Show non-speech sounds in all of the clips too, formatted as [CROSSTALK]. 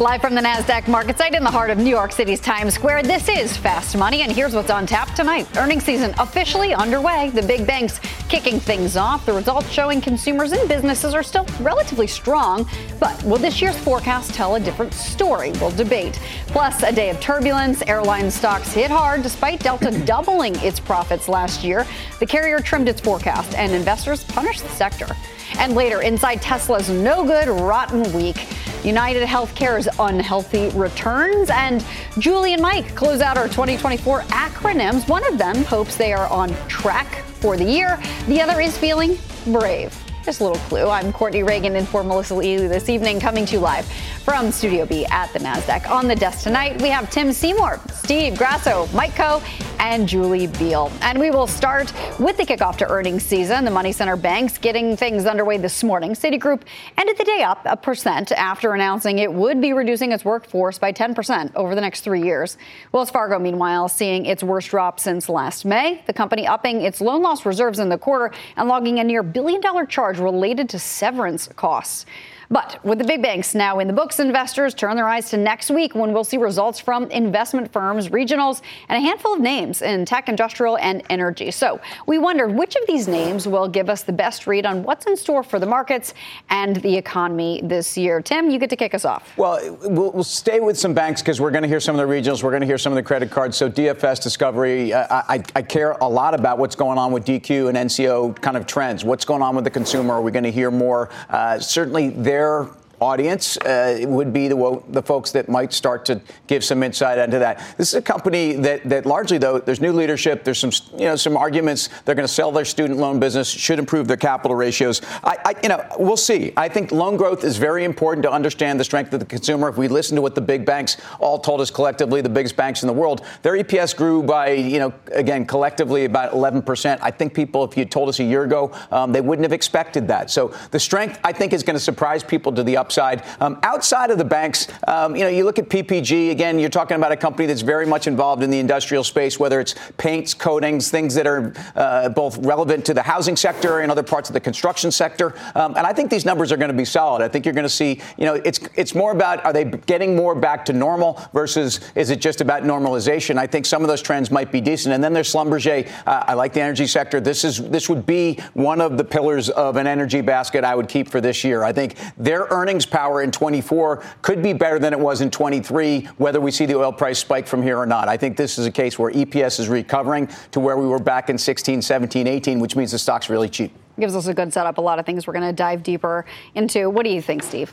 Live from the NASDAQ market site in the heart of New York City's Times Square, this is Fast Money, and here's what's on tap tonight. Earnings season officially underway. The big banks kicking things off. The results showing consumers and businesses are still relatively strong. But will this year's forecast tell a different story? We'll debate. Plus, a day of turbulence. Airline stocks hit hard despite Delta [CLEARS THROAT] doubling its profits last year. The carrier trimmed its forecast, and investors punished the sector. And later, inside Tesla's no good, rotten week. United Healthcare's unhealthy returns, and Julie and Mike close out our 2024 acronyms. One of them hopes they are on track for the year, the other is feeling brave. Just a little clue. I'm Courtney Reagan in for Melissa Lee this evening, coming to you live from Studio B at the NASDAQ. On the desk tonight, we have Tim Seymour, Steve Grasso, Mike Khouw, and Julie Biel. And we will start with the kickoff to earnings season. The money center banks getting things underway this morning. Citigroup ended the day up a percent after announcing it would be reducing its workforce by 10% over the next three years. Wells Fargo, meanwhile, seeing its worst drop since last May. The company upping its loan loss reserves in the quarter and logging a near billion dollar charge related to severance costs. But with the big banks now in the books, investors turn their eyes to next week when we'll see results from investment firms, regionals, and a handful of names in tech, industrial, and energy. So we wondered which of these names will give us the best read on what's in store for the markets and the economy this year. Tim, you get to kick us off. Well, we'll, we'll stay with some banks because we're going to hear some of the regionals. We're going to hear some of the credit cards. So DFS Discovery, uh, I, I, care a lot about what's going on with DQ and NCO kind of trends. What's going on with the consumer? Are we going to hear more? Uh, certainly, there their audience uh, would be the, the folks that might start to give some insight into that. This is a company that, that largely, though, there's new leadership. There's some, you know, some arguments they're going to sell their student loan business, should improve their capital ratios. I, I, you know, we'll see. I think loan growth is very important to understand the strength of the consumer. If we listen to what the big banks all told us collectively, the biggest banks in the world, their EPS grew by, you know, again, collectively about 11%. I think people, if you told us a year ago, um, they wouldn't have expected that. So the strength, I think, is going to surprise people to the up upside. Um, outside of the banks, um, you know, you look at PPG, again, you're talking about a company that's very much involved in the industrial space, whether it's paints, coatings, things that are uh, both relevant to the housing sector and other parts of the construction sector. Um, and I think these numbers are going to be solid. I think you're going to see, you know, it's it's more about are they getting more back to normal versus is it just about normalization? I think some of those trends might be decent. And then there's Schlumberger. Uh, I like the energy sector. This is this would be one of the pillars of an energy basket I would keep for this year. I think their earnings earnings power in 24 could be better than it was in 23, whether we see the oil price spike from here or not. I think this is a case where EPS is recovering to where we were back in 16, 17, 18, which means the stock's really cheap. Gives us a good setup. A lot of things we're going to dive deeper into. What do you think, Steve?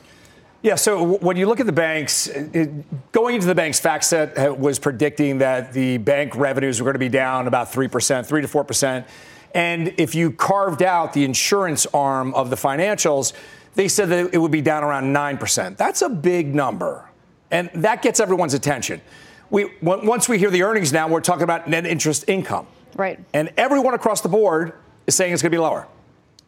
Yeah, so when you look at the banks, it, going into the banks, FactSet uh, was predicting that the bank revenues were going to be down about 3%, 3 to 4%. And if you carved out the insurance arm of the financials, they said that it would be down around 9%. That's a big number. And that gets everyone's attention. We, once we hear the earnings now, we're talking about net interest income. Right. And everyone across the board is saying it's going to be lower.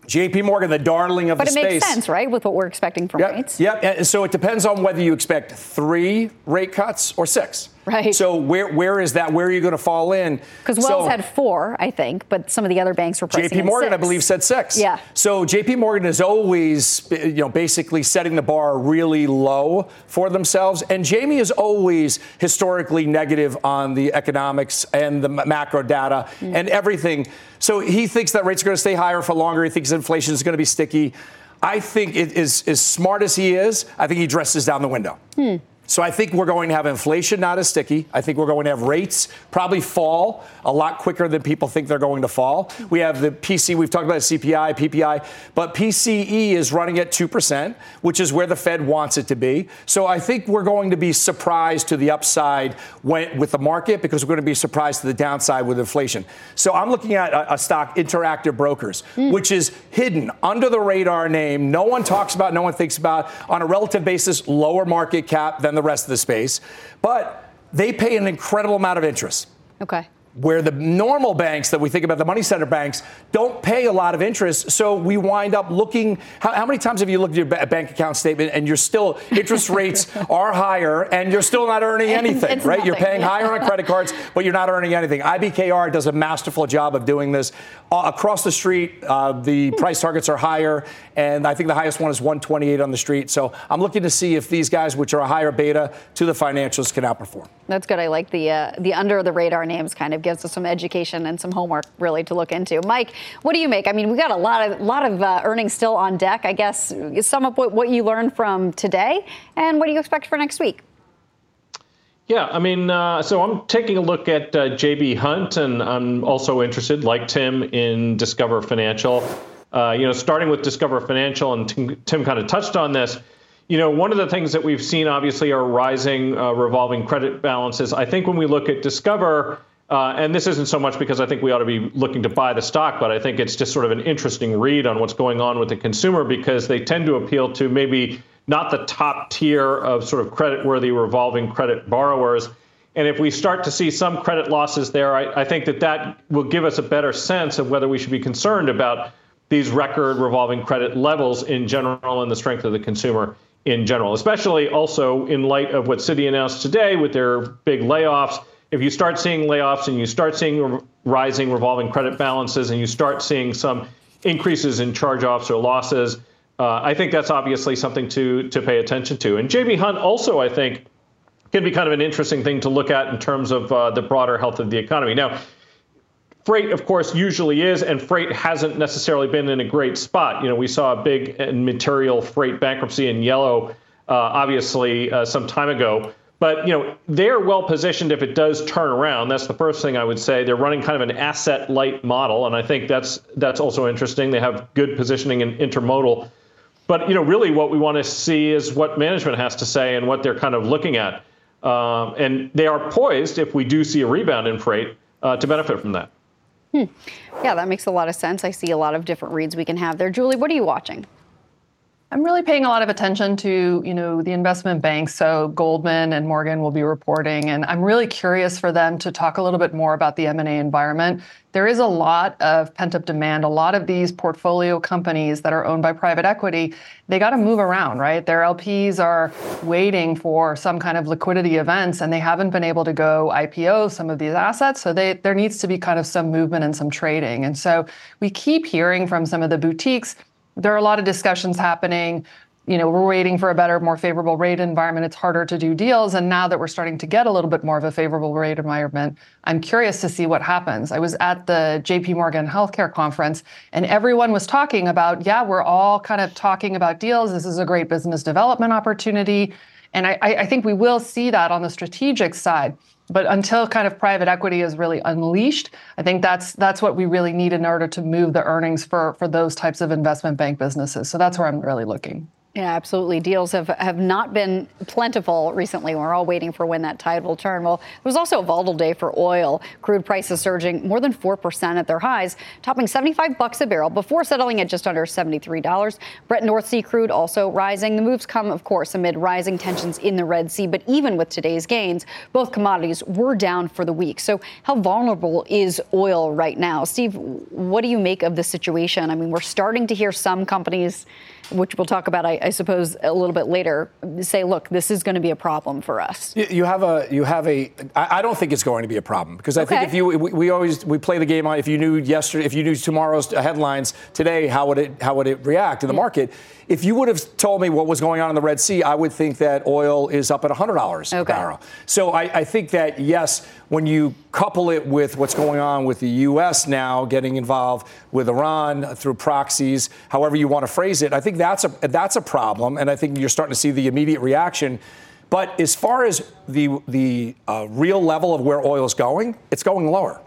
JP Morgan, the darling of but the space. But it makes sense, right, with what we're expecting from yep, rates? Yep. And so it depends on whether you expect three rate cuts or six. Right. So where where is that? Where are you going to fall in? Because Wells so, had four, I think, but some of the other banks were J.P. Morgan, I believe, said six. Yeah. So J.P. Morgan is always, you know, basically setting the bar really low for themselves, and Jamie is always historically negative on the economics and the macro data mm. and everything. So he thinks that rates are going to stay higher for longer. He thinks inflation is going to be sticky. I think it is as smart as he is. I think he dresses down the window. Hmm. So I think we're going to have inflation not as sticky. I think we're going to have rates probably fall a lot quicker than people think they're going to fall. We have the PC, we've talked about CPI, PPI, but PCE is running at 2%, which is where the Fed wants it to be. So I think we're going to be surprised to the upside when, with the market because we're going to be surprised to the downside with inflation. So I'm looking at a, a stock, Interactive Brokers, mm. which is hidden under the radar name. No one talks about, no one thinks about on a relative basis, lower market cap than the rest of the space. But they pay an incredible amount of interest. Okay where the normal banks that we think about, the money center banks, don't pay a lot of interest. So we wind up looking. How, how many times have you looked at your bank account statement and you're still interest [LAUGHS] rates are higher and you're still not earning anything, it's right? Nothing. You're paying higher on credit cards, but you're not earning anything. IBKR does a masterful job of doing this. Uh, across the street, uh, the price targets are higher, and I think the highest one is 128 on the street. So I'm looking to see if these guys, which are a higher beta to the financials, can outperform. That's good. I like the uh, the under the radar names. Kind of gives us some education and some homework really to look into. Mike, what do you make? I mean, we got a lot of lot of uh, earnings still on deck. I guess sum up what, what you learned from today, and what do you expect for next week? Yeah, I mean, uh, so I'm taking a look at uh, JB Hunt, and I'm also interested, like Tim, in Discover Financial. Uh, you know, starting with Discover Financial, and Tim, Tim, kind of touched on this. You know, one of the things that we've seen, obviously, are rising uh, revolving credit balances. I think when we look at Discover, uh, and this isn't so much because I think we ought to be looking to buy the stock, but I think it's just sort of an interesting read on what's going on with the consumer because they tend to appeal to maybe not the top tier of sort of credit-worthy revolving credit borrowers. And if we start to see some credit losses there, I, I, think that that will give us a better sense of whether we should be concerned about these record revolving credit levels in general and the strength of the consumer in general, especially also in light of what Citi announced today with their big layoffs. If you start seeing layoffs and you start seeing rising revolving credit balances and you start seeing some increases in charge offs or losses, uh, I think that's obviously something to to pay attention to. And JB Hunt also, I think, can be kind of an interesting thing to look at in terms of uh, the broader health of the economy. Now, freight, of course, usually is, and freight hasn't necessarily been in a great spot. You know, we saw a big and material freight bankruptcy in Yellow, uh, obviously, uh, some time ago. But you know they're well positioned if it does turn around. That's the first thing I would say. They're running kind of an asset light model, and I think that's that's also interesting. They have good positioning in intermodal but you know, really, what we want to see is what management has to say and what they're kind of looking at. Um, and they are poised, if we do see a rebound in freight, uh, to benefit from that. Hmm. Yeah, that makes a lot of sense. I see a lot of different reads we can have there. Julie, what are you watching? I'm really paying a lot of attention to, you know, the investment banks. So Goldman and Morgan will be reporting, and I'm really curious for them to talk a little bit more about the M&A environment. There is a lot of pent-up demand. A lot of these portfolio companies that are owned by private equity, they got to move around, right? Their LPs are waiting for some kind of liquidity events, and they haven't been able to go IPO some of these assets. So they, there needs to be kind of some movement and some trading. And so we keep hearing from some of the boutiques there are a lot of discussions happening. You know, we're waiting for a better, more favorable rate environment. It's harder to do deals. And now that we're starting to get a little bit more of a favorable rate environment, I'm curious to see what happens. I was at the JP Morgan Healthcare Conference, and everyone was talking about, yeah, we're all kind of talking about deals. This is a great business development opportunity. And I, I think we will see that on the strategic side. But until kind of private equity is really unleashed, I think that's that's what we really need in order to move the earnings for for those types of investment bank businesses. So that's where I'm really looking. Yeah, absolutely. Deals have, have not been plentiful recently. We're all waiting for when that tide will turn. Well, it was also a volatile day for oil. Crude prices surging more than 4% at their highs, topping 75 bucks a barrel before settling at just under $73. Brent North Sea crude also rising. The moves come, of course, amid rising tensions in the Red Sea. But even with today's gains, both commodities were down for the week. So how vulnerable is oil right now? Steve, what do you make of the situation? I mean, we're starting to hear some companies which we'll talk about, I, I, suppose, a little bit later, say, look, this is going to be a problem for us. You have a, you have a. I, I don't think it's going to be a problem because I okay. think if you, we, we, always we play the game on. If you knew yesterday, if you knew tomorrow's headlines today, how would it, how would it react in the yeah. market? If you would have told me what was going on in the Red Sea, I would think that oil is up at $100 okay. a barrel. So I, I think that yes, when you couple it with what's going on with the U.S. now getting involved with Iran through proxies, however you want to phrase it, I think that's a that's a problem, and I think you're starting to see the immediate reaction. But as far as the, the uh, real level of where oil is going, it's going lower.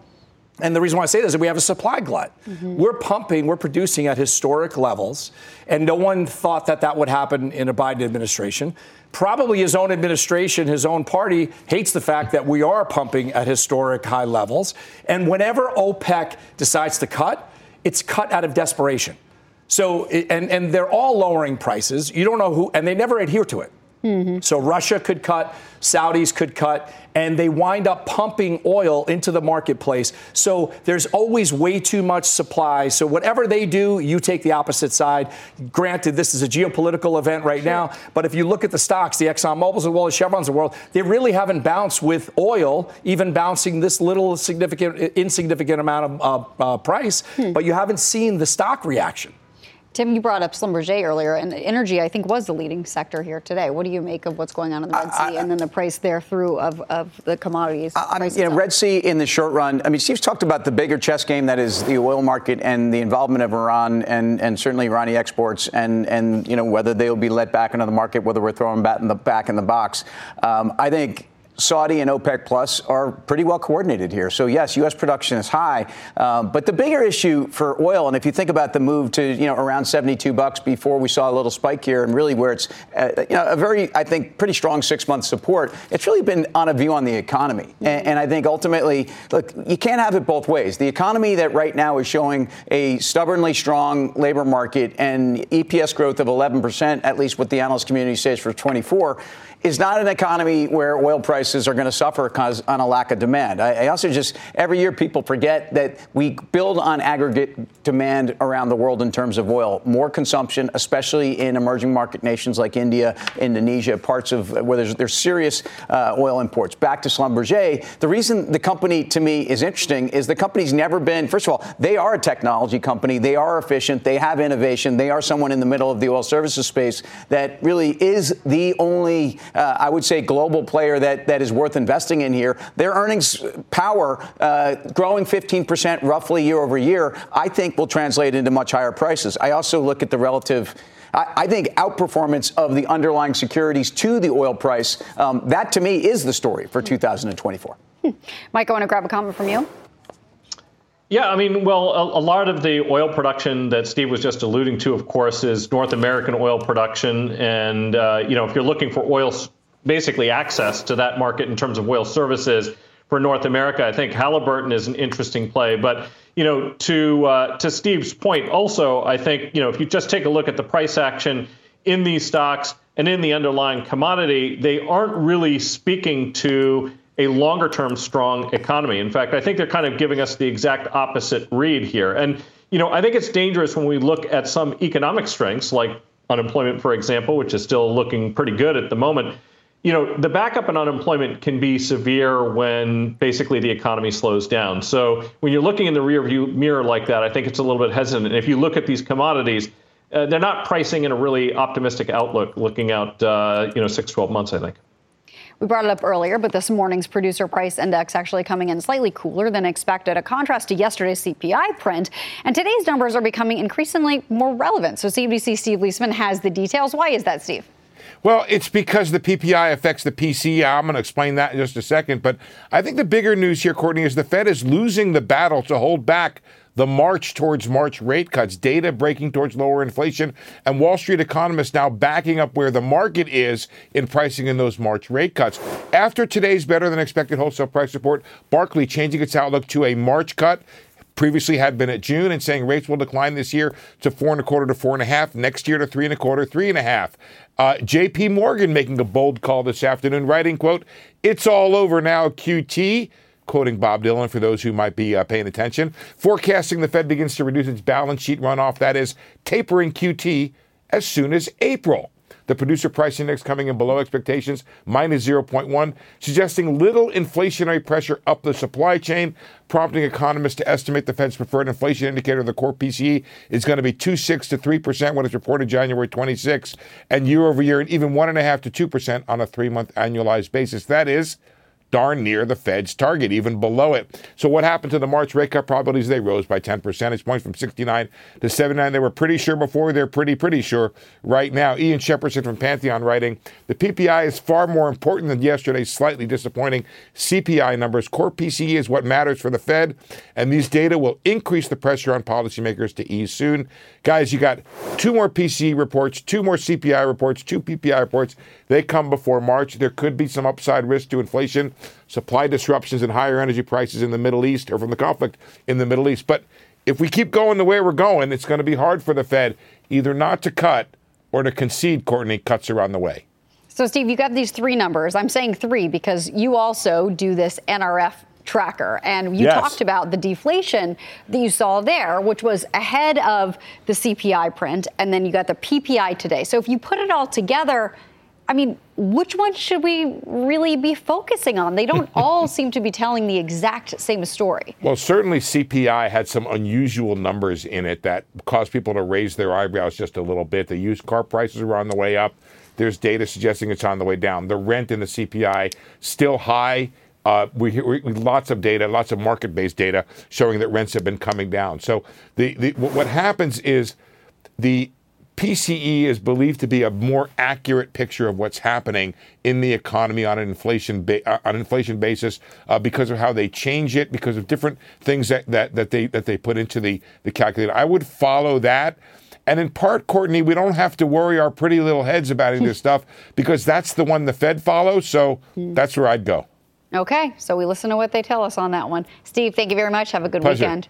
And the reason why I say this is we have a supply glut. Mm-hmm. We're pumping, we're producing at historic levels, and no one thought that that would happen in a Biden administration. Probably his own administration, his own party hates the fact that we are pumping at historic high levels. And whenever OPEC decides to cut, it's cut out of desperation. So, and, and they're all lowering prices. You don't know who, and they never adhere to it. Mm-hmm. So Russia could cut, Saudis could cut, and they wind up pumping oil into the marketplace. So there's always way too much supply. So whatever they do, you take the opposite side. Granted, this is a geopolitical event right sure. now, but if you look at the stocks, the Exxon Mobil's the world, the Chevron's the world, they really haven't bounced with oil, even bouncing this little significant, insignificant amount of uh, uh, price. Hmm. But you haven't seen the stock reaction. Tim, you brought up Schlumberger earlier, and energy, I think, was the leading sector here today. What do you make of what's going on in the Red Sea I, and then the price there through of, of the commodities? I mean, you know, Red Sea in the short run, I mean, Steve's talked about the bigger chess game that is the oil market and the involvement of Iran and, and certainly Iranian exports and, and, you know, whether they'll be let back into the market, whether we're throwing back in the, back in the box. Um, I think Saudi and OPEC Plus are pretty well coordinated here. So yes, U.S. production is high, um, but the bigger issue for oil, and if you think about the move to you know around 72 bucks before we saw a little spike here, and really where it's uh, you know a very I think pretty strong six month support, it's really been on a view on the economy, and, and I think ultimately, look, you can't have it both ways. The economy that right now is showing a stubbornly strong labor market and EPS growth of 11 percent, at least what the analyst community says for 24 is not an economy where oil prices are going to suffer because on a lack of demand. I, I, also just every year people forget that we build on aggregate demand around the world in terms of oil. More consumption, especially in emerging market nations like India, Indonesia, parts of where there's, there's serious uh, oil imports. Back to Schlumberger, the reason the company to me is interesting is the company's never been. First of all, they are a technology company. They are efficient. They have innovation. They are someone in the middle of the oil services space that really is the only uh, I would say, global player that, that is worth investing in here. Their earnings power uh, growing 15% roughly year over year, I think will translate into much higher prices. I also look at the relative. I, think outperformance of the underlying securities to the oil price. Um, that to me is the story for 2024. Mike, I want to grab a comment from you. Yeah, I mean, well, a, a, lot of the oil production that Steve was just alluding to, of course, is North American oil production. And, uh, you know, if you're looking for oil, basically access to that market in terms of oil services for North America, I think Halliburton is an interesting play. But, you know, to, uh, to Steve's point, also, I think, you know, if you just take a look at the price action in these stocks and in the underlying commodity, they aren't really speaking to a longer term strong economy. In fact, I think they're kind of giving us the exact opposite read here. And, you know, I think it's dangerous when we look at some economic strengths like unemployment, for example, which is still looking pretty good at the moment. You know, the backup in unemployment can be severe when basically the economy slows down. So when you're looking in the rearview mirror like that, I think it's a little bit hesitant. And if you look at these commodities, uh, they're not pricing in a really optimistic outlook looking out, uh, you know, six, 12 months, I think. We brought it up earlier, but this morning's producer price index actually coming in slightly cooler than expected, a contrast to yesterday's CPI print. And today's numbers are becoming increasingly more relevant. So CNBC Steve Liesman has the details. Why is that, Steve? Well, it's because the PPI affects the PCE. I'm going to explain that in just a second. But I think the bigger news here, Courtney, is the Fed is losing the battle to hold back the march towards March rate cuts, data breaking towards lower inflation, and Wall Street economists now backing up where the market is in pricing in those March rate cuts. After today's better than expected wholesale price report, Barclay changing its outlook to a March cut previously had been at June and saying rates will decline this year to four and a quarter to four and a half, next year to three and a quarter, three and a half. Uh, J.P. Morgan making a bold call this afternoon, writing, "quote It's all over now, QT." Quoting Bob Dylan for those who might be uh, paying attention. Forecasting the Fed begins to reduce its balance sheet runoff, that is, tapering QT as soon as April. The producer price index coming in below expectations, minus 0.1, suggesting little inflationary pressure up the supply chain, prompting economists to estimate the Fed's preferred inflation indicator, the core PCE, is going to be 2.6 to 3% when it's reported January 26, and year over year, and even 1.5 to 2% on a three month annualized basis. That is darn near the Fed's target, even below it. So what happened to the March rate cut probabilities? They rose by 10 percentage points from 69 to 79. They were pretty sure before. They're pretty, pretty sure right now. Ian Shepherdson from Pantheon writing, the PPI is far more important than yesterday's slightly disappointing CPI numbers. Core PCE is what matters for the Fed, and these data will increase the pressure on policymakers to ease soon. Guys, you got two more PCE reports, two more CPI reports, two PPI reports. They come before March. There could be some upside risk to inflation supply disruptions and higher energy prices in the Middle East or from the conflict in the Middle East. But if we keep going the way we're going, it's going to be hard for the Fed either not to cut or to concede, Courtney, cuts around the way. So, Steve, you got these three numbers. I'm saying three because you also do this NRF tracker. And you yes. talked about the deflation that you saw there, which was ahead of the CPI print. And then you got the PPI today. So, if you put it all together, I mean, which one should we really be focusing on? They don't [LAUGHS] all seem to be telling the exact same story. Well, certainly CPI had some unusual numbers in it that caused people to raise their eyebrows just a little bit. The used car prices are on the way up. There's data suggesting it's on the way down. The rent in the CPI still high. Uh, we, we, lots of data, lots of market-based data showing that rents have been coming down. So the, the what happens is the PCE is believed to be a more accurate picture of what's happening in the economy on an inflation ba- uh, on inflation basis uh, because of how they change it, because of different things that, that, that they that they put into the the calculator. I would follow that. And in part, Courtney, we don't have to worry our pretty little heads about any of this [LAUGHS] stuff because that's the one the Fed follows. So that's where I'd go. Okay, so we listen to what they tell us on that one. Steve, thank you very much. Have a good Pleasure. weekend.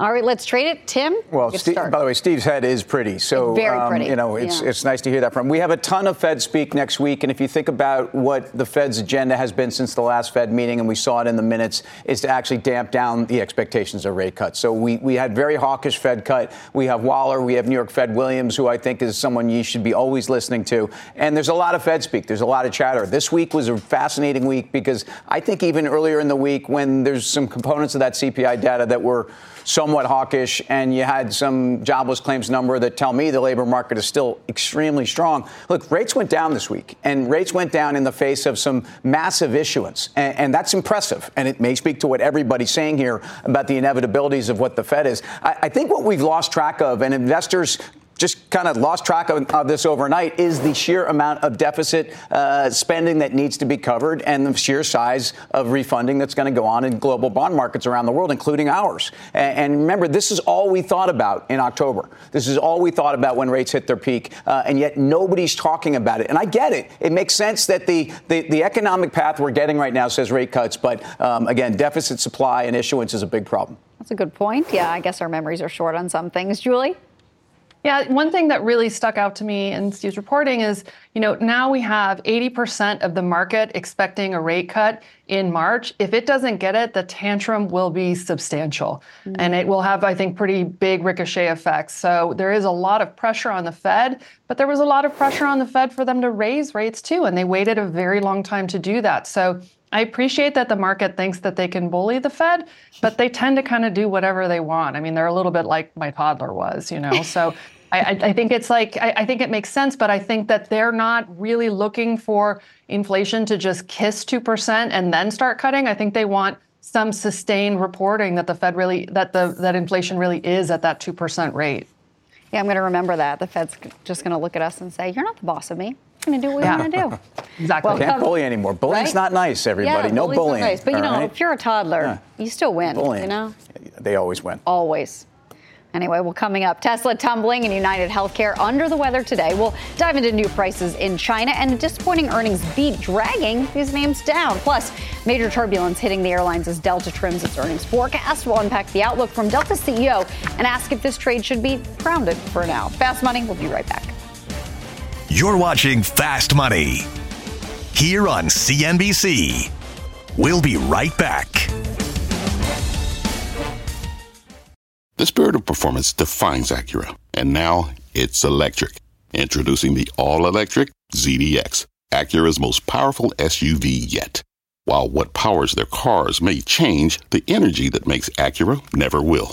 All right, let's trade it. Tim? Well, Steve, by the way, Steve's head is pretty. So, Very um, pretty. you know, it's, yeah. it's nice to hear that from We have a ton of Fed speak next week. And if you think about what the Fed's agenda has been since the last Fed meeting, and we saw it in the minutes, is to actually damp down the expectations of rate cuts. So we, we had very hawkish Fed cut. We have Waller. We have New York Fed Williams, who I think is someone you should be always listening to. And there's a lot of Fed speak. There's a lot of chatter. This week was a fascinating week because I think even earlier in the week, when there's some components of that CPI data that were somewhat hawkish, and you had some jobless claims number that tell me the labor market is still extremely strong. Look, rates went down this week, and rates went down in the face of some massive issuance, and, and that's impressive. And it may speak to what everybody's saying here about the inevitabilities of what the Fed is. I, I think what we've lost track of, and investors just kind of lost track of, of, this overnight is the sheer amount of deficit uh, spending that needs to be covered and the sheer size of refunding that's going to go on in global bond markets around the world, including ours. And, and, remember, this is all we thought about in October. This is all we thought about when rates hit their peak, uh, and yet nobody's talking about it. And I get it. It makes sense that the, the, the economic path we're getting right now says rate cuts, but um, again, deficit supply and issuance is a big problem. That's a good point. Yeah, I guess our memories are short on some things. Julie? Yeah, one thing that really stuck out to me in Steve's reporting is, you know, now we have 80% of the market expecting a rate cut in March. If it doesn't get it, the tantrum will be substantial mm-hmm. and it will have, I think, pretty big ricochet effects. So there is a lot of pressure on the Fed, but there was a lot of pressure on the Fed for them to raise rates too. And they waited a very long time to do that. So I appreciate that the market thinks that they can bully the Fed, but they tend to kind of do whatever they want. I mean, they're a little bit like my toddler was, you know. So [LAUGHS] I, I, think it's like I, I, think it makes sense, but I think that they're not really looking for inflation to just kiss two percent and then start cutting. I think they want some sustained reporting that the Fed really that the that inflation really is at that two percent rate. Yeah, I'm going to remember that. The Fed's just going to look at us and say, "You're not the boss of me." Going to do what we want to do. [LAUGHS] exactly. Well, Can't um, bully anymore. Bullying's right? not nice, everybody. Yeah, no bullying. Nice. But you know, right? if you're a toddler, yeah. you still win. Bullying. You know. They always win. Always. Anyway, well, coming up, Tesla tumbling and United Healthcare under the weather today. We'll dive into new prices in China and a disappointing earnings beat dragging these names down. Plus, major turbulence hitting the airlines as Delta trims its earnings forecast. We'll unpack the outlook from Delta CEO and ask if this trade should be grounded for now. Fast Money, we'll be right back. You're watching Fast Money here on CNBC. We'll be right back. The spirit of performance defines Acura, and now it's electric. Introducing the all electric ZDX, Acura's most powerful SUV yet. While what powers their cars may change, the energy that makes Acura never will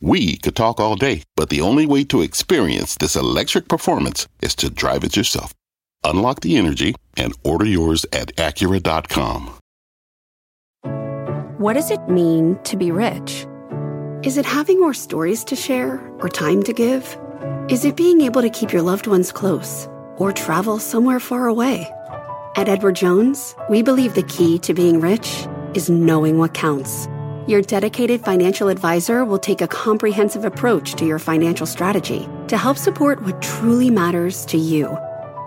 We could talk all day, but the only way to experience this electric performance is to drive it yourself. Unlock the energy and order yours at Acura.com. What does it mean to be rich? Is it having more stories to share or time to give? Is it being able to keep your loved ones close or travel somewhere far away? At Edward Jones, we believe the key to being rich is knowing what counts. Your dedicated financial advisor will take a comprehensive approach to your financial strategy to help support what truly matters to you.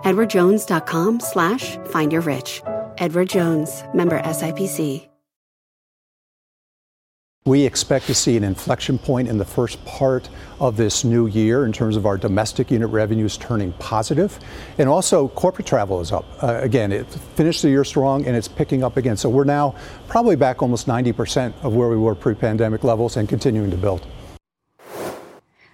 EdwardJones.com slash find your rich. Edward Jones, member SIPC. We expect to see an inflection point in the first part of this new year in terms of our domestic unit revenues turning positive. And also, corporate travel is up. Uh, again, it finished the year strong and it's picking up again. So we're now probably back almost 90% of where we were pre pandemic levels and continuing to build.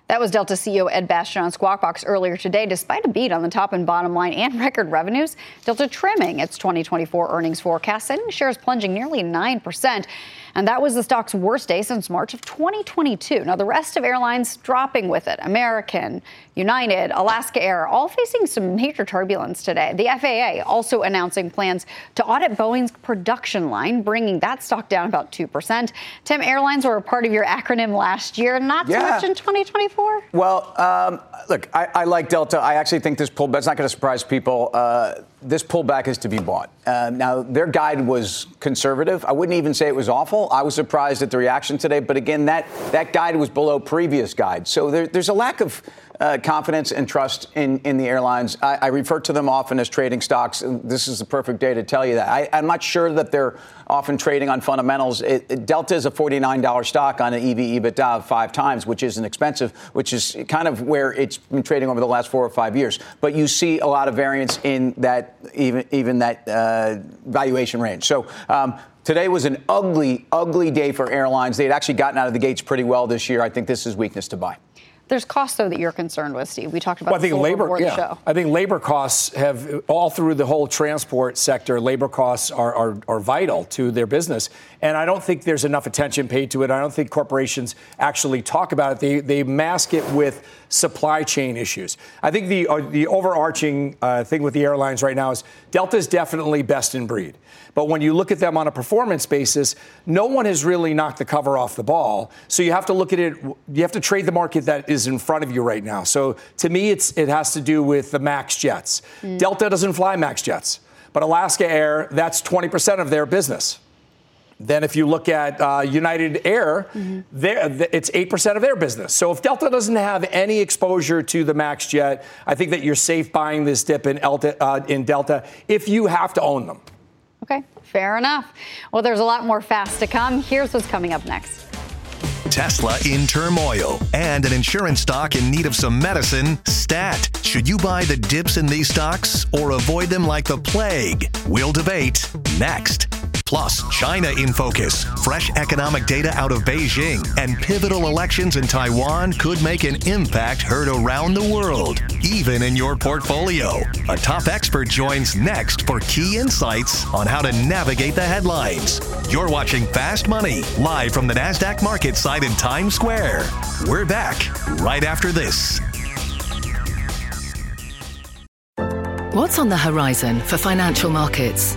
That was Delta CEO Ed Bastian on Squawk Box earlier today. Despite a beat on the top and bottom line and [LAUGHS] record revenues, Delta trimming its 2024 earnings forecast, sending shares plunging nearly 9%. And that was the stock's worst day since March of 2022. Now, the rest of airlines dropping with it American, United, Alaska Air, all facing some major turbulence today. The FAA also announcing plans to audit Boeing's production line, bringing that stock down about 2%. Tim, airlines were a part of your acronym last year, not so much in 2024. Well, um, look, I, I like Delta. I actually think this pullback, is not going to surprise people. Uh, this pullback is to be bought. Uh, now, their guide was conservative. I wouldn't even say it was awful. I was surprised at the reaction today. But again, that, that guide was below previous guides. So there, there's a lack of uh, confidence and trust in, in the airlines. I, I refer to them often as trading stocks. This is the perfect day to tell you that. I, I'm not sure that they're often trading on fundamentals. It, it- Delta is a $49 stock on an EV EBITDA of five times, which isn't expensive, which is kind of where it's been trading over the last four or five years. But you see a lot of variance in that, even, even that uh, valuation range. So, um, Today was an ugly, ugly day for airlines. They had actually gotten out of the gates pretty well this year. I think this is weakness to buy. There's costs, though, that you're concerned with, Steve. We talked about Well, I think this a little labor. Yeah. I think labor costs have all through the whole transport sector. Labor costs are, are are vital to their business, and I don't think there's enough attention paid to it. I don't think corporations actually talk about it. They they mask it with supply chain issues. I think the uh, the overarching uh, thing with the airlines right now is Delta is definitely best in breed. But when you look at them on a performance basis, no one has really knocked the cover off the ball. So you have to look at it. You have to trade the market that is in front of you right now. So to me, it's it has to do with the Max jets. Delta doesn't fly Max jets, but Alaska Air, that's 20% of their business. Then, if you look at uh, United Air, they're- th- it's 8% of their business. So, if Delta doesn't have any exposure to the MAX jet, I think that you're safe buying this dip in, Elta, uh, in Delta if you have to own them. Okay, fair enough. Well, there's a lot more fast to come. Here's what's coming up next. Tesla in turmoil and an insurance stock in need of some medicine, Stat. Should you buy the dips in these stocks or avoid them like the plague? We'll debate next. Plus, China in focus, fresh economic data out of Beijing, and pivotal elections in Taiwan could make an impact heard around the world, even in your portfolio. A top expert joins next for key insights on how to navigate the headlines. You're watching Fast Money live from the NASDAQ market site in Times Square. We're back right after this. What's on the horizon for financial markets?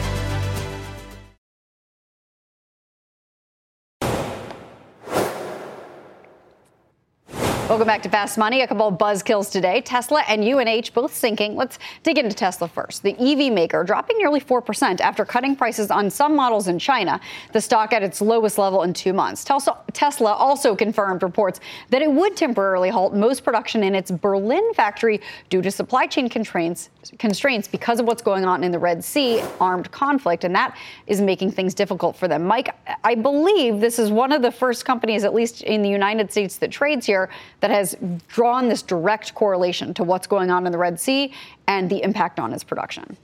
Welcome back to Fast Money. A couple of buzzkills today. Tesla and UNH both sinking. Let's dig into Tesla first. The EV maker dropping nearly 4% after cutting prices on some models in China. The stock at its lowest level in two months. Tesla also confirmed reports that it would temporarily halt most production in its Berlin factory due to supply chain constraints, constraints because of what's going on in the Red Sea armed conflict. And that is making things difficult for them. Mike, I believe this is one of the first companies, at least in the United States, that trades here that has drawn this direct correlation to what's going on in the Red Sea and the impact on its production.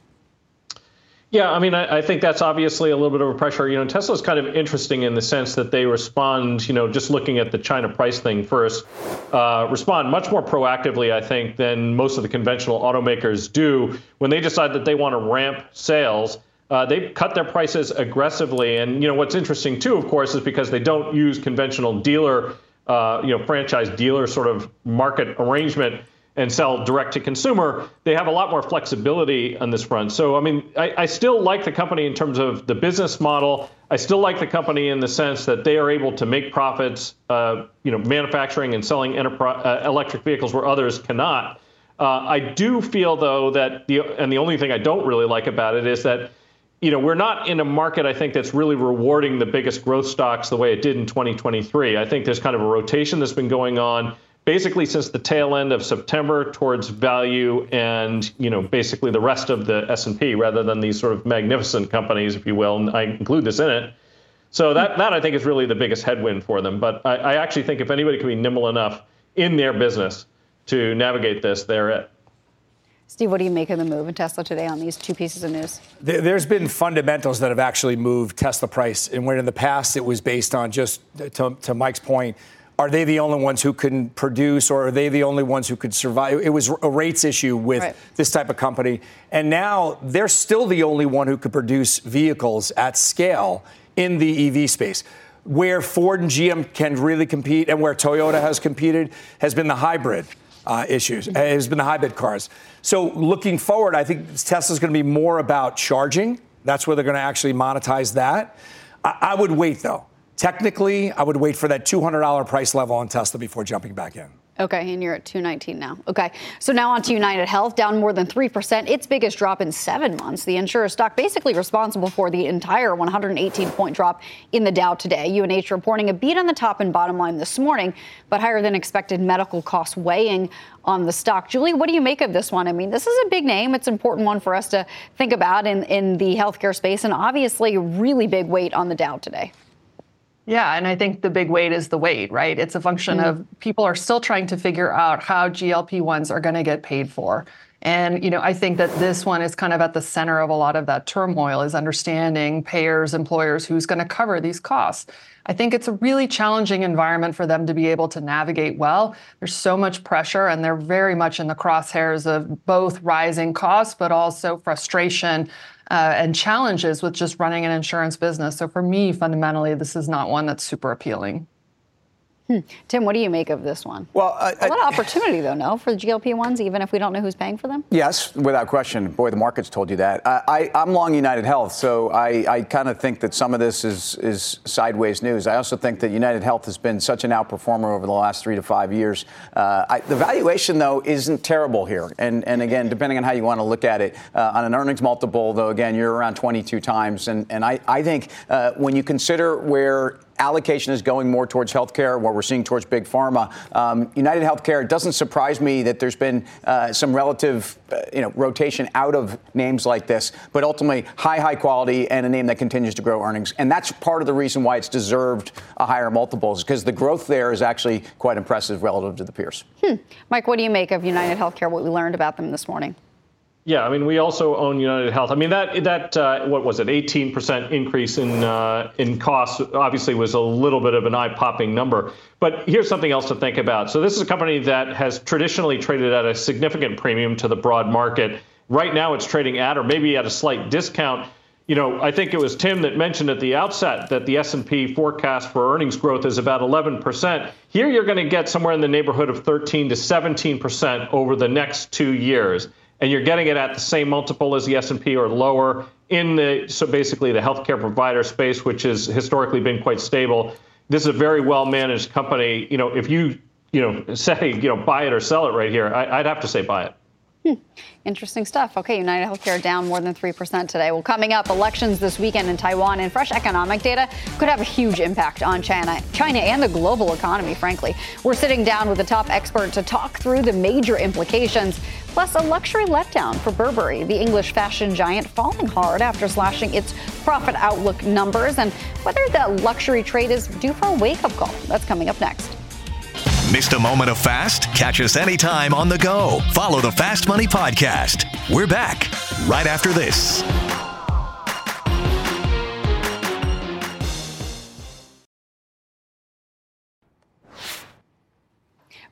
Yeah, I mean, I, I, think that's obviously a little bit of a pressure. You know, Tesla's kind of interesting in the sense that they respond, you know, just looking at the China price thing first, uh, respond much more proactively, I think, than most of the conventional automakers do when they decide that they want to ramp sales. Uh, they cut their prices aggressively, and you know what's interesting too, of course, is because they don't use conventional dealer uh, you know, franchise dealer sort of market arrangement and sell direct to consumer, they have a lot more flexibility on this front. So, I mean, I, I, still like the company in terms of the business model. I still like the company in the sense that they are able to make profits, uh, you know, manufacturing and selling uh, electric vehicles where others cannot. Uh, I do feel, though, that the and the only thing I don't really like about it is that you know, we're not in a market, I think, that's really rewarding the biggest growth stocks the way it did in 2023. I think there's kind of a rotation that's been going on basically since the tail end of September towards value and, you know, basically the rest of the S&P rather than these sort of magnificent companies, if you will, and I include this in it. So that, that I think is really the biggest headwind for them. But I, I actually think if anybody can be nimble enough in their business to navigate this, they're it. Steve, what do you make of the move in Tesla today on these two pieces of news? There's been fundamentals that have actually moved Tesla price, and where in the past it was based on just, to, to Mike's point, are they the only ones who can produce or are they the only ones who could survive? It was a rates issue with right. this type of company. And now they're still the only one who could produce vehicles at scale in the EV space. Where Ford and GM can really compete and where Toyota has competed has been the hybrid uh, issues, has been the hybrid cars. So looking forward, I think Tesla's going to be more about charging. That's where they're going to actually monetize that. I, I would wait though. Technically, I would wait for that $200 price level on Tesla before jumping back in. Okay, and you're at 219 now. Okay, so now on to United Health, down more than 3%, its biggest drop in seven months. The insurer stock basically responsible for the entire 118 point drop in the Dow today. UNH reporting a beat on the top and bottom line this morning, but higher than expected medical costs weighing on the stock. Julie, what do you make of this one? I mean, this is a big name. It's an important one for us to think about in, in the healthcare space, and obviously, really big weight on the Dow today. Yeah, and I think the big weight is the weight, right? It's a function mm-hmm. of people are still trying to figure out how GLP-1s are going to get paid for. And you know, I think that this one is kind of at the center of a lot of that turmoil is understanding payers, employers, who's going to cover these costs. I think it's a really challenging environment for them to be able to navigate well. There's so much pressure, and they're very much in the crosshairs of both rising costs, but also frustration uh, and challenges with just running an insurance business. So for me, fundamentally, this is not one that's super appealing. Hmm. Tim, what do you make of this one? Well, uh, a lot of opportunity, though, no, for the GLP ones, even if we don't know who's paying for them. Yes, without question. Boy, the market's told you that. I, am long United Health, so I, I kind of think that some of this is is sideways news. I also think that United Health has been such an outperformer over the last three to five years. Uh, I, the valuation, though, isn't terrible here. And and again, depending on how you want to look at it, uh, on an earnings multiple, though, again, you're around 22 times. And and I I think uh, when you consider where allocation is going more towards healthcare, what we're seeing towards big pharma. Um, United Healthcare, it doesn't surprise me that there's been uh, some relative, uh, you know, rotation out of names like this, but ultimately high, high quality and a name that continues to grow earnings. And that's part of the reason why it's deserved a higher multiples because the growth there is actually quite impressive relative to the peers. Hmm. Mike, what do you make of United Healthcare? What we learned about them this morning? Yeah, I mean, we also own United Health. I mean, that that uh, what was it? 18% increase in uh, in costs obviously was a little bit of an eye-popping number. But here's something else to think about. So this is a company that has traditionally traded at a significant premium to the broad market. Right now, it's trading at or maybe at a slight discount. You know, I think it was Tim that mentioned at the outset that the S&P forecast for earnings growth is about 11%. Here, you're going to get somewhere in the neighborhood of 13 to 17% over the next two years and you're getting it at the same multiple as the S&P or lower in the so basically the healthcare provider space, which has historically been quite stable. This is a very well managed company. You know, if you you know, [LAUGHS] say, you know, buy it or sell it right here, I, I'd have to say buy it. Hmm. Interesting stuff. Okay, United Healthcare down more than 3% today. Well, coming up, elections this weekend in Taiwan and fresh economic data could have a huge impact on China, China and the global economy, frankly. We're sitting down with a top expert to talk through the major implications, plus a luxury letdown for Burberry, the English fashion giant falling hard after slashing its profit outlook numbers, and whether that luxury trade is due for a wake-up call. That's coming up next. Missed a moment of fast? Catch us anytime on the go. Follow the Fast Money Podcast. We're back right after this.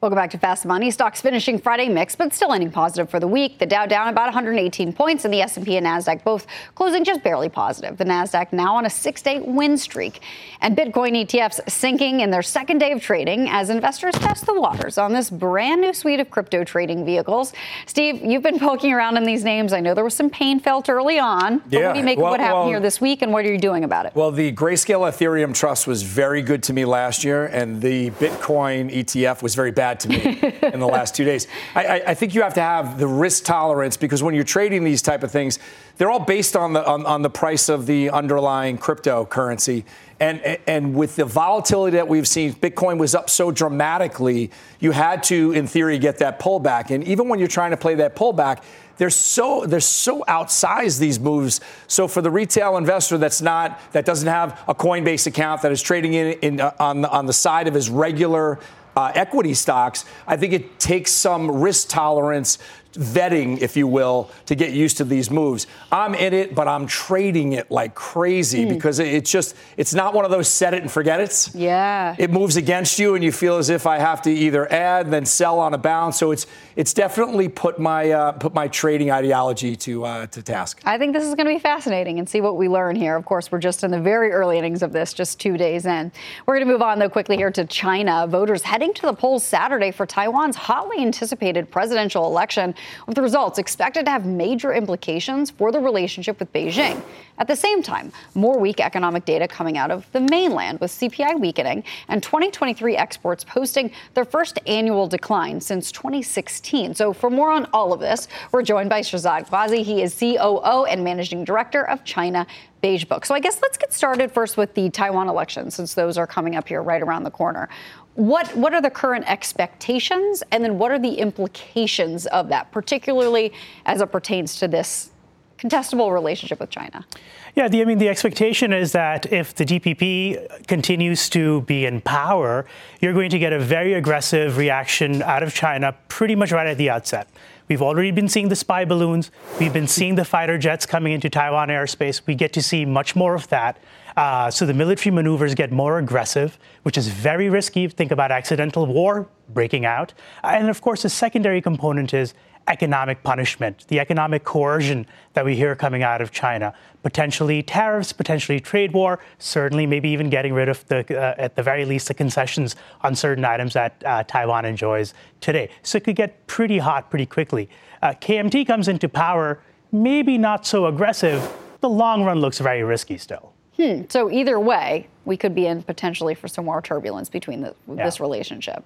Welcome back to Fast Money. Stocks finishing Friday mixed, but still ending positive for the week. The Dow down about 118 points, and the S&P and Nasdaq both closing just barely positive. The Nasdaq now on a six-day win streak, and Bitcoin ETFs sinking in their second day of trading as investors test the waters on this brand new suite of crypto trading vehicles. Steve, you've been poking around in these names. I know there was some pain felt early on. Yeah. What do you make well, of what happened well, here this week, and what are you doing about it? Well, the Grayscale Ethereum Trust was very good to me last year, and the Bitcoin ETF was very bad to me in the last two days. I, I, I, think you have to have the risk tolerance because when you're trading these type of things, they're all based on the on, on the price of the underlying cryptocurrency. And, and with the volatility that we've seen, Bitcoin was up so dramatically, you had to, in theory, get that pullback. And even when you're trying to play that pullback, they're so they're so outsized these moves. So for the retail investor that's not that doesn't have a Coinbase account that is trading in, in uh, on the, on the side of his regular uh, equity stocks, I think it takes some risk tolerance vetting, if you will, to get used to these moves. I'm in it, but I'm trading it like crazy mm. because it's just, it's not one of those set it and forget it. Yeah. It moves against you and you feel as if I have to either add, then sell on a bounce. So it's, it's definitely put my, uh, put my trading ideology to, uh, to task. I think this is going to be fascinating and see what we learn here. Of course, we're just in the very early innings of this, just two days in. We're going to move on, though, quickly here to China. Voters heading to the polls Saturday for Taiwan's hotly anticipated presidential election with the results expected to have major implications for the relationship with Beijing. At the same time, more weak economic data coming out of the mainland with CPI weakening and 2023 exports posting their first annual decline since 2016. So, for more on all of this, we're joined by Shehzad Qureshi. He is COO and Managing Director of China Beige Book. So, I guess let's get started first with the Taiwan elections, since those are coming up here right around the corner. What, what are the current expectations, and then what are the implications of that, particularly as it pertains to this contestable relationship with China? Yeah, the, I mean, the expectation is that if the DPP continues to be in power, you're going to get a very aggressive reaction out of China pretty much right at the outset. We've already been seeing the spy balloons. We've been seeing the fighter jets coming into Taiwan airspace. We get to see much more of that. Uh, so the military maneuvers get more aggressive, which is very risky. Think about accidental war breaking out. And of course, the secondary component is economic punishment, the economic coercion that we hear coming out of China, potentially tariffs, potentially trade war, certainly maybe even getting rid of the, uh, at the very least, the concessions on certain items that uh, Taiwan enjoys today. So it could get pretty hot pretty quickly. Uh, KMT comes into power, maybe not so aggressive. The long run looks very risky still. Hmm. So either way, we could be in potentially for some more turbulence between the, yeah. this relationship.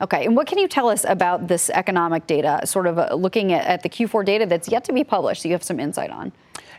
Okay, and what can you tell us about this economic data, sort of uh, looking at, at, the Q4 data that's yet to be published, so you have some insight on?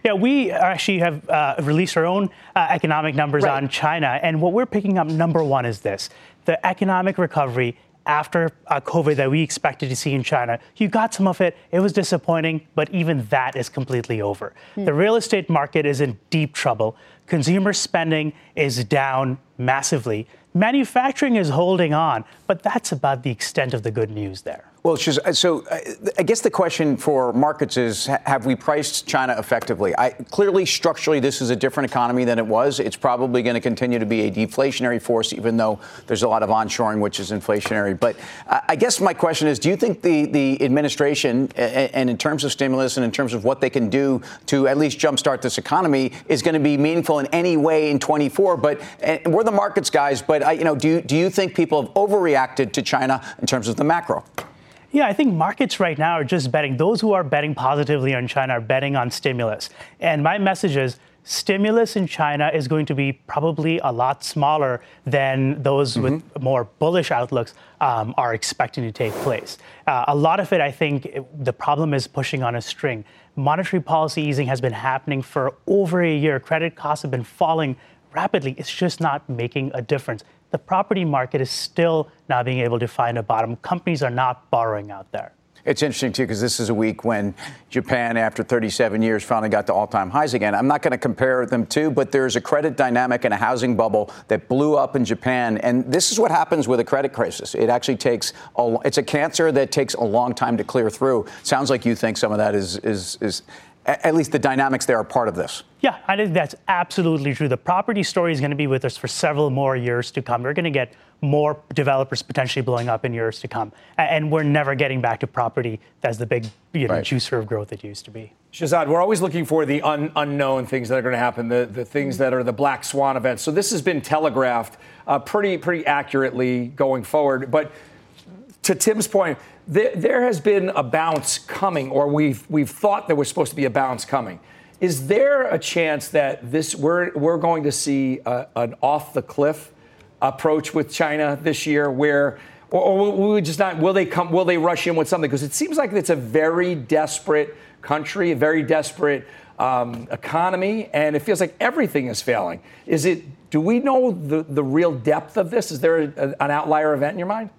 Yeah, we actually have uh, released our own uh, economic numbers right. on China, and what we're picking up, number one, is this the economic recovery after uh, COVID that we expected to see in China. You got some of it. It was disappointing, but even that is completely over. Hmm. The real estate market is in deep trouble. Consumer spending is down massively. Manufacturing is holding on, but that's about the extent of the good news there. Well, uh, so uh, I guess the question for markets is have we priced China effectively? I, clearly, structurally, this is a different economy than it was. It's probably going to continue to be a deflationary force, even though there's a lot of onshoring, which is inflationary. But uh, I guess my question is do you think the, the administration, and in terms of stimulus and in terms of what they can do to at least jumpstart this economy, is going to be meaningful in any way in 24? But uh, we're the markets guys, but I, you know, do, do you think people have overreacted to China in terms of the macro? Yeah, I think markets right now are just betting. Those who are betting positively on China are betting on stimulus. And my message is stimulus in China is going to be probably a lot smaller than those mm-hmm. with more bullish outlooks um, are expecting to take place. Uh, a lot of it, I think, it, the problem is pushing on a string. Monetary policy easing has been happening for over a year. Credit costs have been falling rapidly. It's just not making a difference. The property market is still not being able to find a bottom. Companies are not borrowing out there. It's interesting, too, because this is a week when Japan, after 37 years, finally got to all time highs again. I'm not going to compare them to, but there's a credit dynamic and a housing bubble that blew up in Japan. And this is what happens with a credit crisis. It actually takes, a, it's a cancer that takes a long time to clear through. Sounds like you think some of that is, is, is at least the dynamics there are part of this. Yeah, I think that's absolutely true. The property story is going to be with us for several more years to come. We're going to get more developers potentially blowing up in years to come. And we're never getting back to property as the big you know, right. juicer of growth it used to be. Shehzad, we're always looking for the un- unknown things that are going to happen, the, the things that are the black swan events. So this has been telegraphed uh, pretty, pretty accurately going forward. But to Tim's point, there, there has been a bounce coming, or we've, we've thought there was supposed to be a bounce coming. Is there a chance that this we're, we're going to see a, an off the cliff approach with China this year where or, or will we just not will they come will they rush in with something? Because it seems like it's a very desperate country a very desperate um, economy and it feels like everything is failing. Is it do we know the, the real depth of this? Is there a, an outlier event in your mind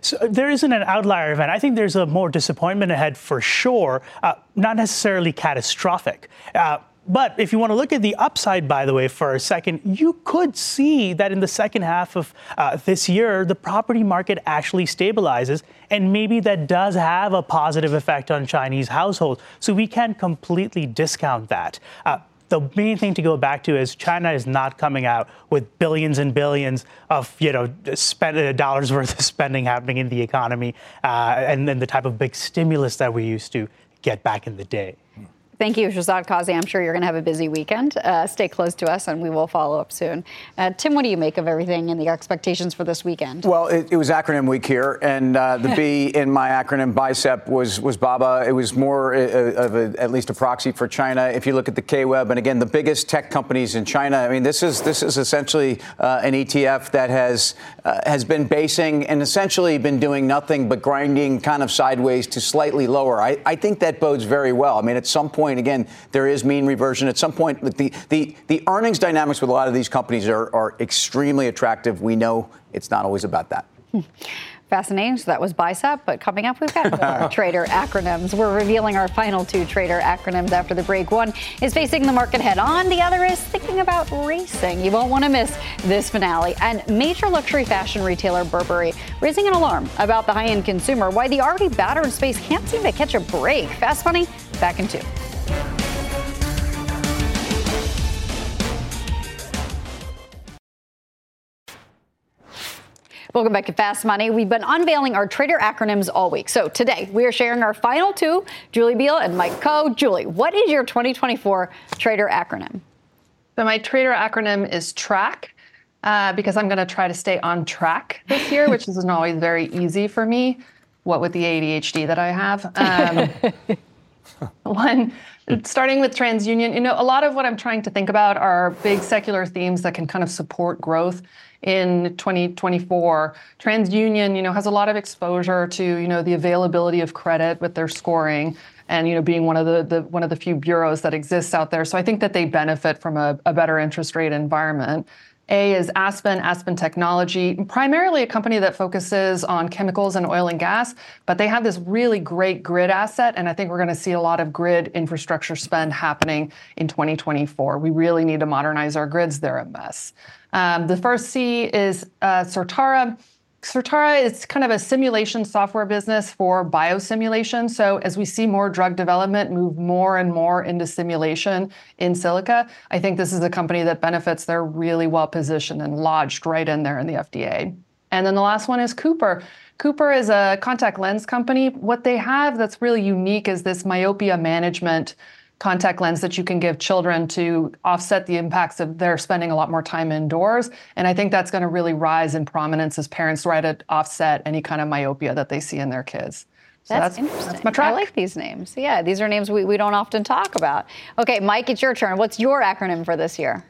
so uh, there isn't an outlier event. I think there's a more disappointment ahead for sure, uh, not necessarily catastrophic. Uh, but if you want to look at the upside, by the way, for a second, you could see that in the second half of uh, this year, the property market actually stabilizes. And maybe that does have a positive effect on Chinese households. So we can't completely discount that. Uh, the main thing to go back to is China is not coming out with billions and billions of you know spend, uh, dollars [LAUGHS] worth of spending happening in the economy, uh, and then the type of big stimulus that we used to get back in the day. Thank you, Shehzad Qazi. I'm sure you're going to have a busy weekend. Uh, stay close to us, and we will follow up soon. Uh, Tim, what do you make of everything and the expectations for this weekend? Well, it, it was acronym week here, and uh, the B [LAUGHS] in my acronym bicep was was BABA. It was more uh, of a, at least a proxy for China. If you look at the KWEB, and again, the biggest tech companies in China. I mean, this is this is essentially uh, an ETF that has uh, has been basing and essentially been doing nothing but grinding kind of sideways to slightly lower. I, I think that bodes very well. I mean, at some point point, again, there is mean reversion. At some point, the, the, the earnings dynamics with a lot of these companies are, are extremely attractive. We know it's not always about that. [LAUGHS] Fascinating. So that was bicep, but coming up, we've got more [LAUGHS] trader acronyms. We're revealing our final two trader acronyms after the break. One is facing the market head on, the other is thinking about racing. You won't want to miss this finale. And major luxury fashion retailer Burberry raising an alarm about the high end consumer, why the already battered space can't seem to catch a break. Fast Money, back in two. Welcome back to Fast Money. We've been unveiling our trader acronyms all week. So today we are sharing our final two, Julie Biel and Mike Khouw. Julie, what is your 2024 trader acronym? So my trader acronym is TRACK. Uh, because I'm going to try to stay on track this year, which [LAUGHS] isn't always very easy for me. What with the ADHD that I have. Um, [LAUGHS] [LAUGHS] one, starting with TransUnion, you know, a lot of what I'm trying to think about are big secular themes that can kind of support growth in 2024. TransUnion, you know, has a lot of exposure to, you know, the availability of credit with their scoring and, you know, being one of the, the one of the few bureaus that exists out there. So I think that they benefit from a, a better interest rate environment. A is Aspen, Aspen Technology, primarily a company that focuses on chemicals and oil and gas, but they have this really great grid asset. And I think we're going to see a lot of grid infrastructure spend happening in 2024. We really need to modernize our grids. They're a mess. Um, the first C is uh. Certara is kind of a simulation software business for biosimulation. So as we see more drug development move more and more into simulation in silico, I think this is a company that benefits. They're really well positioned and lodged right in there in the FDA. And then the last one is Cooper. Cooper is a contact lens company. What they have that's really unique is this myopia management contact lens that you can give children to offset the impacts of their spending a lot more time indoors. And I think that's going to really rise in prominence as parents try to offset any kind of myopia that they see in their kids. So that's, that's, interesting. That's my track. I like these names. Yeah, these are names we, we don't often talk about. Okay, Mike, it's your turn. What's your acronym for this year?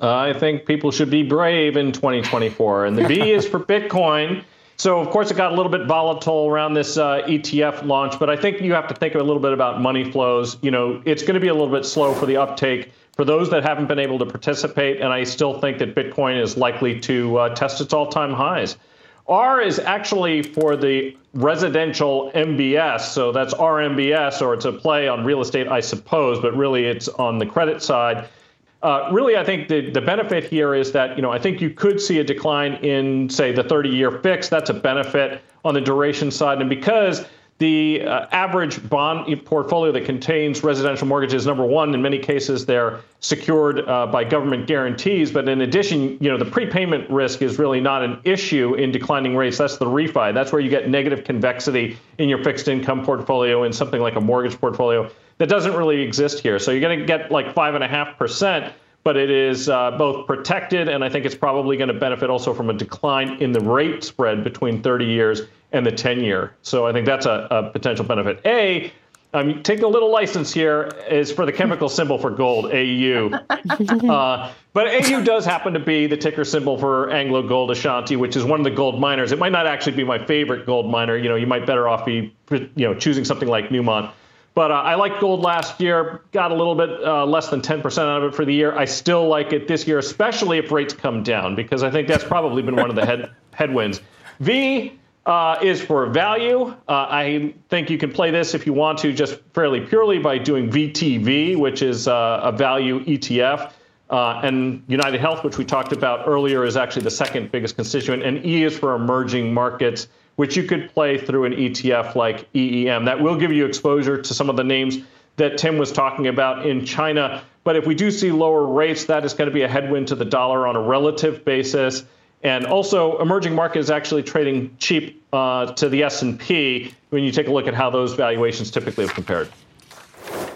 Uh, I think people should be brave in 2024. And the B is for Bitcoin. So, of course, it got a little bit volatile around this uh, ETF launch, but I think you have to think a little bit about money flows. You know, it's going to be a little bit slow for the uptake for those that haven't been able to participate, and I still think that Bitcoin is likely to uh, test its all time highs. R is actually for the residential MBS, so that's RMBS, or it's a play on real estate, I suppose, but really it's on the credit side. Uh, really, I think the, the benefit here is that, you know, I think you could see a decline in, say, the 30 year fix. That's a benefit on the duration side. And because the uh, average bond portfolio that contains residential mortgages, number one, in many cases, they're secured uh, by government guarantees. But in addition, you know, the prepayment risk is really not an issue in declining rates. That's the refi. That's where you get negative convexity in your fixed income portfolio in something like a mortgage portfolio that doesn't really exist here. So you're going to get like five and a half percent, but it is uh, both protected, and I think it's probably going to benefit also from a decline in the rate spread between 30 years and the 10 year. So I think that's a, a potential benefit. A, I'm taking a little license here is for the chemical [LAUGHS] symbol for gold, AU. Uh, but AU does happen to be the ticker symbol for AngloGold Ashanti, which is one of the gold miners. It might not actually be my favorite gold miner. You know, you might better off be, you know, choosing something like Newmont. But uh, I liked gold last year, got a little bit uh, less than 10% out of it for the year. I still like it this year, especially if rates come down, because I think that's probably been one of the head, headwinds. V uh, is for value. Uh, I think you can play this if you want to, just fairly purely by doing VTV, which is uh, a value ETF. Uh, and UnitedHealth, which we talked about earlier, is actually the second biggest constituent. And E is for emerging markets which you could play through an ETF like EEM. That will give you exposure to some of the names that Tim was talking about in China. But if we do see lower rates, that is going to be a headwind to the dollar on a relative basis. And also, emerging markets actually trading cheap uh, to the S&P when you take a look at how those valuations typically have compared.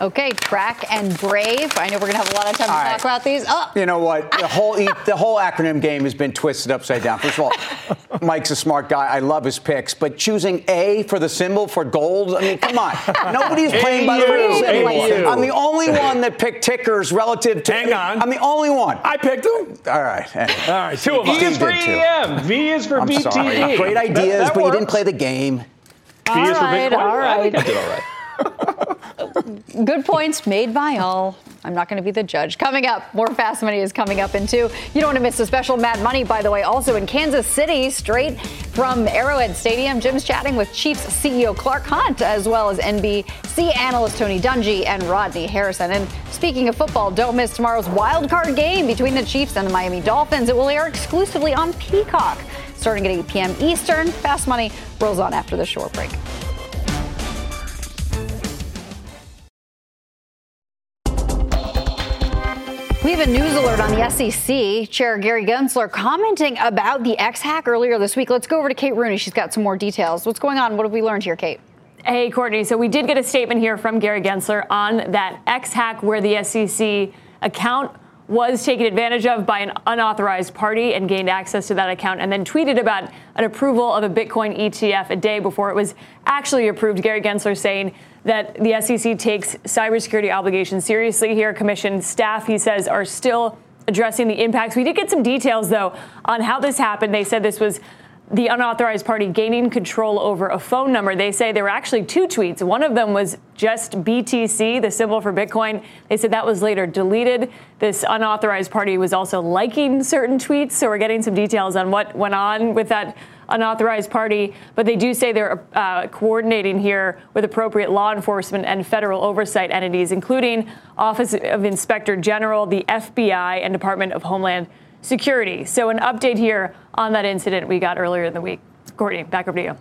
Okay, track and brave. I know we're going to have a lot of time All to right. talk about these. Oh. You know what? The whole e- the whole acronym game has been twisted upside down. First of all, [LAUGHS] Mike's a smart guy. I love his picks, but choosing A for the symbol for gold. I mean, come on. Nobody's playing by the rules anymore. I'm the only [LAUGHS] one that picked tickers relative to. Hang on. I'm the only one. I picked them. All right. Anyway. All right. Two of us. V is for EM. V is for I'm BTE. Sorry. Great ideas, that, that but you didn't play the game. V all is right, for Bitcoin. All right. I think I did all right. [LAUGHS] Good points made by all. I'm not going to be the judge. Coming up, more Fast Money is coming up in two. You don't want to miss the special Mad Money, by the way, also in Kansas City, straight from Arrowhead Stadium. Jim's chatting with Chiefs CEO Clark Hunt, as well as NBC analyst Tony Dungy and Rodney Harrison. And speaking of football, don't miss tomorrow's wild card game between the Chiefs and the Miami Dolphins. It will air exclusively on Peacock, starting at 8 p.m. Eastern. Fast Money rolls on after the short break. We have a news alert on the SEC. Chair Gary Gensler commenting about the X hack earlier this week. Let's go over to Kate Rooney. She's got some more details. What's going on? What have we learned here, Kate? Hey, Courtney. So we did get a statement here from Gary Gensler on that X hack where the SEC account was taken advantage of by an unauthorized party and gained access to that account and then tweeted about an approval of a Bitcoin ETF a day before it was actually approved. Gary Gensler saying that the SEC takes cybersecurity obligations seriously here. Commission staff, he says, are still addressing the impacts. We did get some details, though, on how this happened. They said this was the unauthorized party gaining control over a phone number. They say there were actually two tweets. One of them was just BTC, the symbol for Bitcoin. They said that was later deleted. This unauthorized party was also liking certain tweets. So we're getting some details on what went on with that unauthorized party. But they do say they're uh, coordinating here with appropriate law enforcement and federal oversight entities, including Office of Inspector General, the FBI, and Department of Homeland security. So, an update here on that incident we got earlier in the week. Courtney, back over to you.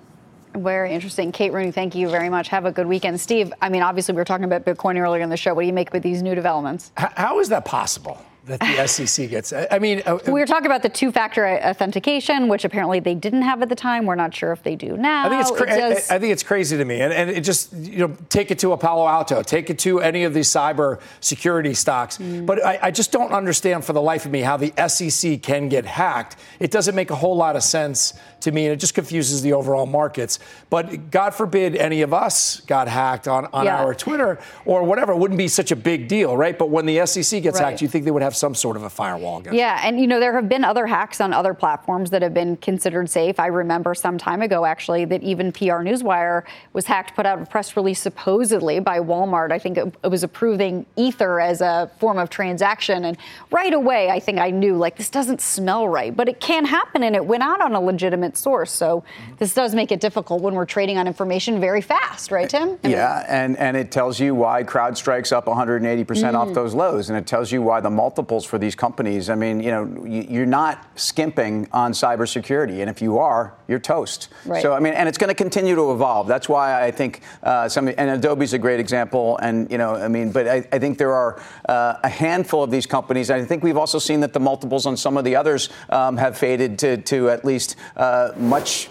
Very interesting. Kate Rooney, thank you very much. Have a good weekend. Steve, I mean, obviously, we were talking about Bitcoin earlier in the show. What do you make of these new developments? how is that possible? That the [LAUGHS] SEC gets. I mean, uh, we were talking about the two-factor authentication, which apparently they didn't have at the time. We're not sure if they do now. I think it's cra- it does... I, I, think it's crazy to me, and, and it just you know take it to a Palo Alto, take it to any of these cyber security stocks. Mm. But I, I just don't understand for the life of me how the SEC can get hacked. It doesn't make a whole lot of sense to me, and it just confuses the overall markets. But God forbid any of us got hacked on, on yeah. our Twitter or whatever. It wouldn't be such a big deal, right? But when the SEC gets right. hacked, you think they would have some sort of a firewall against Yeah, and you know, there have been other hacks on other platforms that have been considered safe. I remember some time ago, actually, that even PR Newswire was hacked, put out a press release supposedly by Walmart. I think it, it was approving Ether as a form of transaction. And right away, I think I knew, like, this doesn't smell right. But it can happen, and it went out on a legitimate source. So this does make it difficult when we're trading on information very fast, right, Tim? I yeah, mean, and, and it tells you why CrowdStrike's up 180% mm. off those lows. And it tells you why the multiples for these companies, I mean, you know, you're not skimping on cybersecurity. And if you are, you're toast. Right. So, I mean, and it's going to continue to evolve. That's why I think uh, some, and Adobe's a great example. And, you know, I mean, but I, I think there are uh, a handful of these companies. I think we've also seen that the multiples on some of the others um, have faded to, to at least uh, much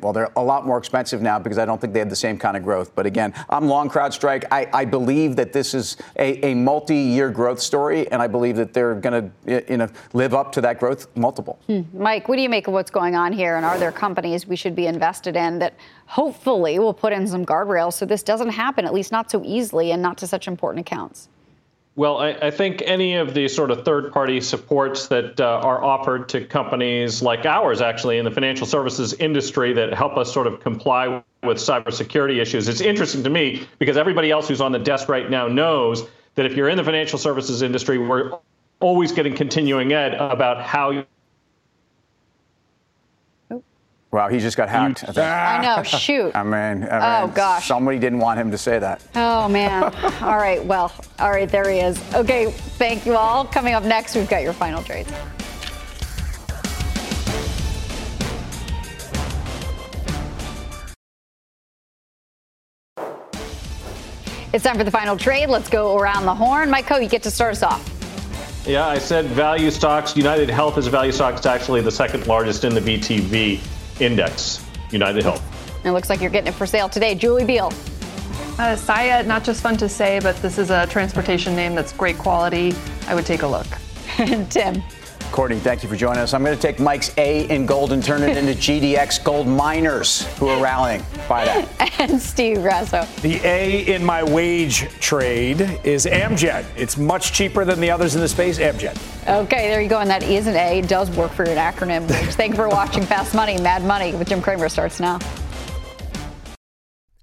well, they're a lot more expensive now because I don't think they have the same kind of growth. But again, I'm long CrowdStrike. I, I believe that this is a, a multi-year growth story, and I believe that they're going to you know live up to that growth multiple. Hmm. Mike, what do you make of what's going on here? And are there companies we should be invested in that hopefully will put in some guardrails so this doesn't happen, at least not so easily and not to such important accounts? Well, I, I, think any of the sort of third party supports that uh, are offered to companies like ours, actually, in the financial services industry that help us sort of comply with cybersecurity issues, it's interesting to me because everybody else who's on the desk right now knows that if you're in the financial services industry, we're always getting continuing ed about how Wow, he just got hacked. I, [LAUGHS] I know. Shoot. I mean, I oh gosh. Somebody didn't want him to say that. Oh man. [LAUGHS] all right. Well, all right. There he is. Okay. Thank you all. Coming up next, we've got your final trades. It's time for the final trade. Let's go around the horn. Mike Khouw, you get to start us off. Yeah, I said value stocks. UnitedHealth is a value stock. It's actually the second largest in the VTV index, UnitedHealth. It looks like you're getting it for sale today. Julie Biel. Uh, Saia, not just fun to say, but this is a transportation name that's great quality. I would take a look. [LAUGHS] Tim. Courtney, thank you for joining us. I'm going to take Mike's A in gold and turn it into [LAUGHS] GDX gold miners who are rallying. Buy that. [LAUGHS] and Steve Grasso. The A in my wage trade is Amgen. It's much cheaper than the others in the space. Amgen. Okay, there you go. And that is an A. It does work for an acronym. Thank you for watching [LAUGHS] Fast Money, Mad Money with Jim Cramer starts now.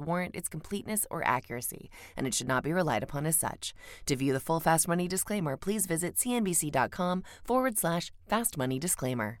warrant its completeness or accuracy, and it should not be relied upon as such. To view the full Fast Money disclaimer, please visit cnbc.com forward slash fast money disclaimer.